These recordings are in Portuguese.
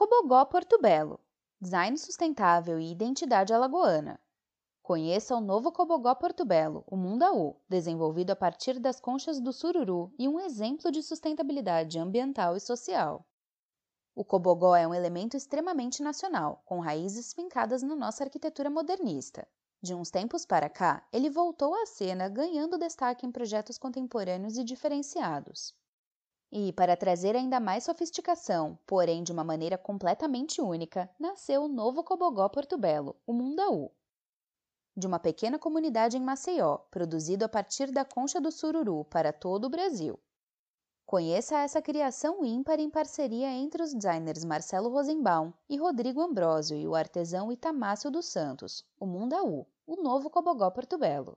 Cobogó Porto Belo Design sustentável e identidade alagoana. Conheça o novo Cobogó Porto Belo, o Mundaú, desenvolvido a partir das conchas do sururu e um exemplo de sustentabilidade ambiental e social. O cobogó é um elemento extremamente nacional, com raízes fincadas na nossa arquitetura modernista. De uns tempos para cá, ele voltou à cena, ganhando destaque em projetos contemporâneos e diferenciados. E, para trazer ainda mais sofisticação, porém de uma maneira completamente única, nasceu o novo Cobogó Porto Belo, o Mundaú. De uma pequena comunidade em Maceió, produzido a partir da concha do sururu para todo o Brasil. Conheça essa criação ímpar em parceria entre os designers Marcelo Rosenbaum e Rodrigo Ambrosio e o artesão Itamácio dos Santos, o Mundaú, o novo Cobogó Porto Belo.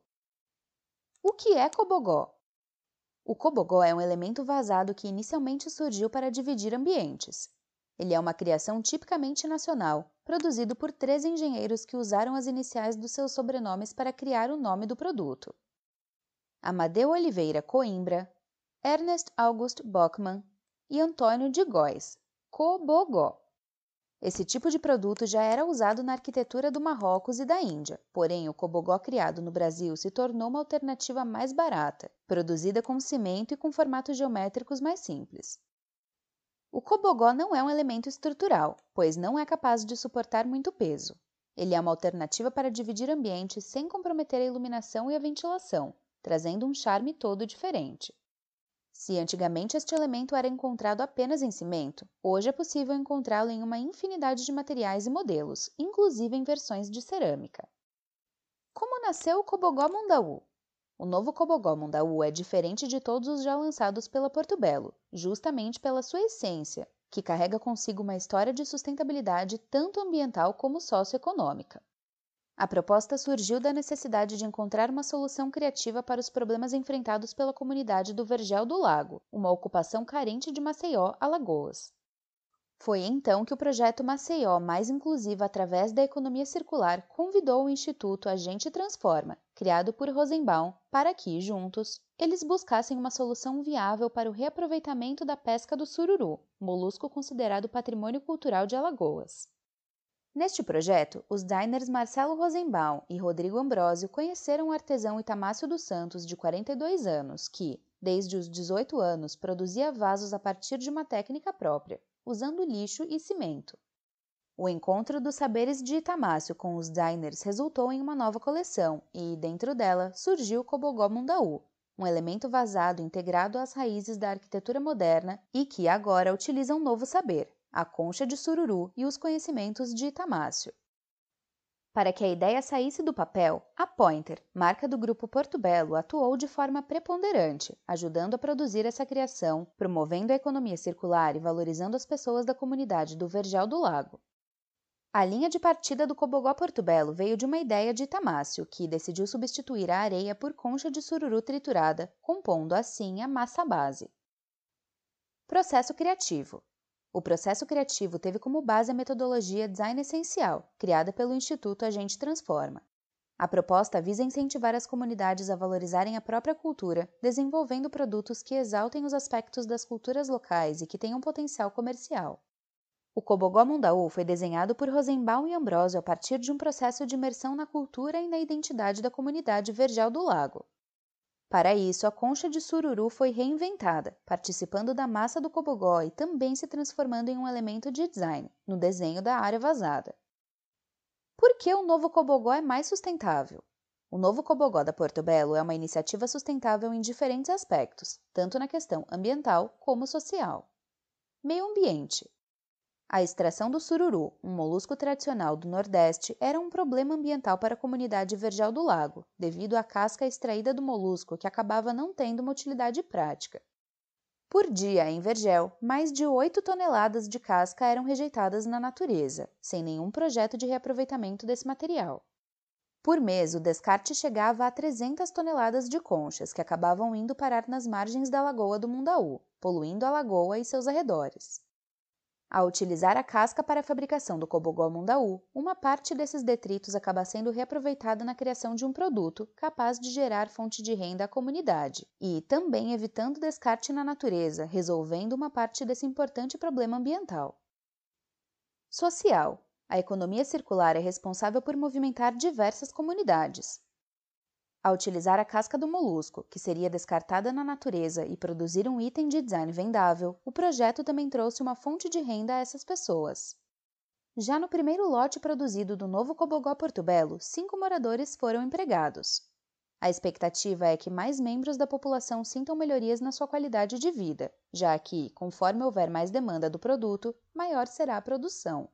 O que é Cobogó? O Cobogó é um elemento vazado que inicialmente surgiu para dividir ambientes. Ele é uma criação tipicamente nacional, produzido por três engenheiros que usaram as iniciais dos seus sobrenomes para criar o nome do produto. Amadeu Oliveira Coimbra, Ernest August Bockmann e Antônio de Góes, Cobogó. Esse tipo de produto já era usado na arquitetura do Marrocos e da Índia, porém o cobogó criado no Brasil se tornou uma alternativa mais barata, produzida com cimento e com formatos geométricos mais simples. O cobogó não é um elemento estrutural, pois não é capaz de suportar muito peso. Ele é uma alternativa para dividir ambientes sem comprometer a iluminação e a ventilação, trazendo um charme todo diferente. Se antigamente este elemento era encontrado apenas em cimento, hoje é possível encontrá-lo em uma infinidade de materiais e modelos, inclusive em versões de cerâmica. Como nasceu o Cobogó Mundaú? O novo Cobogó Mundaú é diferente de todos os já lançados pela Porto Belo, justamente pela sua essência, que carrega consigo uma história de sustentabilidade tanto ambiental como socioeconômica. A proposta surgiu da necessidade de encontrar uma solução criativa para os problemas enfrentados pela comunidade do Vergel do Lago, uma ocupação carente de Maceió, Alagoas. Foi então que o projeto Maceió Mais Inclusiva através da economia circular convidou o Instituto Agente Transforma, criado por Rosenbaum, para que, juntos, eles buscassem uma solução viável para o reaproveitamento da pesca do sururu, molusco considerado patrimônio cultural de Alagoas. Neste projeto, os diners Marcelo Rosenbaum e Rodrigo Ambrosio conheceram o artesão Itamácio dos Santos, de 42 anos, que, desde os 18 anos, produzia vasos a partir de uma técnica própria, usando lixo e cimento. O encontro dos saberes de Itamácio com os diners resultou em uma nova coleção e, dentro dela, surgiu o Cobogó Mundaú, um elemento vazado integrado às raízes da arquitetura moderna e que agora utiliza um novo saber, a concha de sururu e os conhecimentos de Itamácio. Para que a ideia saísse do papel, a Pointer, marca do grupo Porto Belo, atuou de forma preponderante, ajudando a produzir essa criação, promovendo a economia circular e valorizando as pessoas da comunidade do Vergel do Lago. A linha de partida do Cobogó Porto Belo veio de uma ideia de Itamácio, que decidiu substituir a areia por concha de sururu triturada, compondo assim a massa base. Processo criativo. O processo criativo teve como base a metodologia Design Essencial, criada pelo Instituto Agente Transforma. A proposta visa incentivar as comunidades a valorizarem a própria cultura, desenvolvendo produtos que exaltem os aspectos das culturas locais e que tenham potencial comercial. O Cobogó Mundaú foi desenhado por Rosenbaum e Ambrosio a partir de um processo de imersão na cultura e na identidade da comunidade Vergel do Lago. Para isso, a concha de sururu foi reinventada, participando da massa do cobogó e também se transformando em um elemento de design, no desenho da área vazada. Por que o novo cobogó é mais sustentável? O novo Cobogó da Porto Belo é uma iniciativa sustentável em diferentes aspectos, tanto na questão ambiental como social. Meio ambiente. A extração do sururu, um molusco tradicional do Nordeste, era um problema ambiental para a comunidade vergel do lago, devido à casca extraída do molusco que acabava não tendo uma utilidade prática. Por dia, em Vergel, mais de 8 toneladas de casca eram rejeitadas na natureza, sem nenhum projeto de reaproveitamento desse material. Por mês, o descarte chegava a 300 toneladas de conchas, que acabavam indo parar nas margens da lagoa do Mundaú, poluindo a lagoa e seus arredores. Ao utilizar a casca para a fabricação do cobogó mundaú, uma parte desses detritos acaba sendo reaproveitada na criação de um produto capaz de gerar fonte de renda à comunidade e também evitando descarte na natureza, resolvendo uma parte desse importante problema ambiental. Social. A economia circular é responsável por movimentar diversas comunidades. Ao utilizar a casca do molusco, que seria descartada na natureza, e produzir um item de design vendável, o projeto também trouxe uma fonte de renda a essas pessoas. Já no primeiro lote produzido do novo Cobogó Porto Belo, cinco moradores foram empregados. A expectativa é que mais membros da população sintam melhorias na sua qualidade de vida, já que, conforme houver mais demanda do produto, maior será a produção.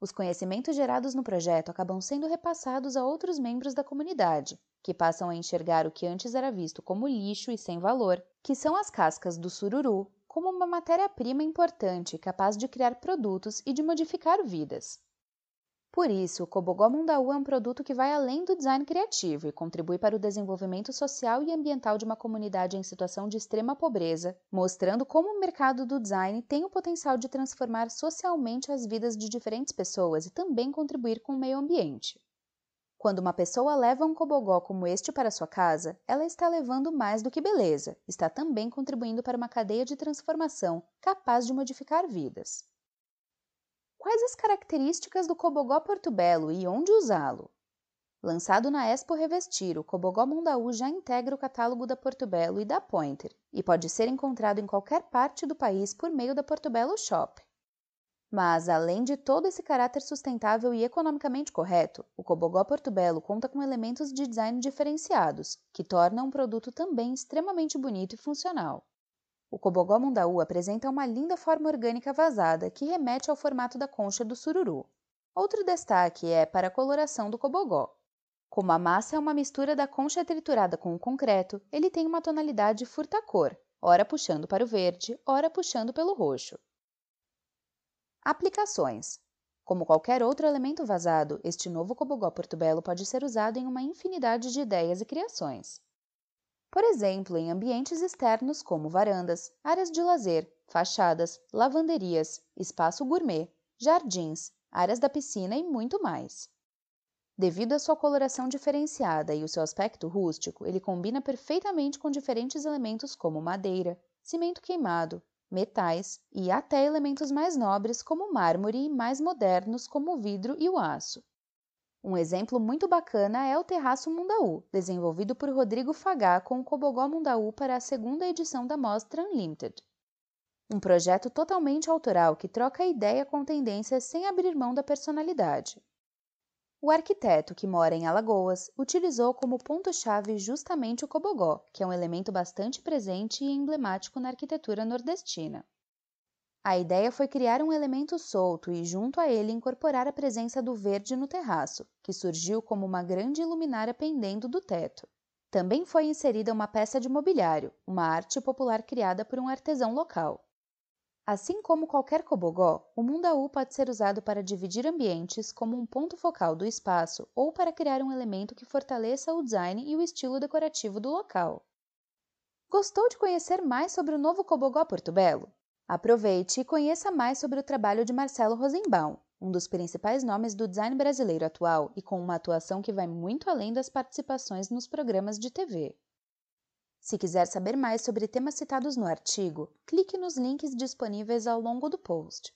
Os conhecimentos gerados no projeto acabam sendo repassados a outros membros da comunidade, que passam a enxergar o que antes era visto como lixo e sem valor, que são as cascas do sururu, como uma matéria-prima importante capaz de criar produtos e de modificar vidas. Por isso, o Cobogó Mundaú é um produto que vai além do design criativo e contribui para o desenvolvimento social e ambiental de uma comunidade em situação de extrema pobreza, mostrando como o mercado do design tem o potencial de transformar socialmente as vidas de diferentes pessoas e também contribuir com o meio ambiente. Quando uma pessoa leva um cobogó como este para sua casa, ela está levando mais do que beleza, está também contribuindo para uma cadeia de transformação capaz de modificar vidas. Quais as características do Cobogó Porto Belo e onde usá-lo? Lançado na Expo Revestir, o Cobogó Mundaú já integra o catálogo da Porto Belo e da Pointer e pode ser encontrado em qualquer parte do país por meio da Porto Belo Shop. Mas, além de todo esse caráter sustentável e economicamente correto, o Cobogó Porto Belo conta com elementos de design diferenciados, que tornam um produto também extremamente bonito e funcional. O cobogó mundaú apresenta uma linda forma orgânica vazada que remete ao formato da concha do sururu. Outro destaque é para a coloração do cobogó. Como a massa é uma mistura da concha triturada com o concreto, ele tem uma tonalidade furta-cor, ora puxando para o verde, ora puxando pelo roxo. Aplicações. Como qualquer outro elemento vazado, este novo cobogó portobello pode ser usado em uma infinidade de ideias e criações. Por exemplo, em ambientes externos como varandas, áreas de lazer, fachadas, lavanderias, espaço gourmet, jardins, áreas da piscina e muito mais. Devido à sua coloração diferenciada e o seu aspecto rústico, ele combina perfeitamente com diferentes elementos como madeira, cimento queimado, metais e até elementos mais nobres como mármore e mais modernos como o vidro e o aço. Um exemplo muito bacana é o Terraço Mundaú, desenvolvido por Rodrigo Fagá com o Cobogó Mundaú para a segunda edição da Mostra Unlimited. Um projeto totalmente autoral que troca ideia com tendências sem abrir mão da personalidade. O arquiteto, que mora em Alagoas, utilizou como ponto-chave justamente o cobogó, que é um elemento bastante presente e emblemático na arquitetura nordestina. A ideia foi criar um elemento solto e, junto a ele, incorporar a presença do verde no terraço, que surgiu como uma grande luminária pendendo do teto. Também foi inserida uma peça de mobiliário, uma arte popular criada por um artesão local. Assim como qualquer cobogó, o mundaú pode ser usado para dividir ambientes como um ponto focal do espaço ou para criar um elemento que fortaleça o design e o estilo decorativo do local. Gostou de conhecer mais sobre o novo cobogó Porto Belo? Aproveite e conheça mais sobre o trabalho de Marcelo Rosenbaum, um dos principais nomes do design brasileiro atual e com uma atuação que vai muito além das participações nos programas de TV. Se quiser saber mais sobre temas citados no artigo, clique nos links disponíveis ao longo do post.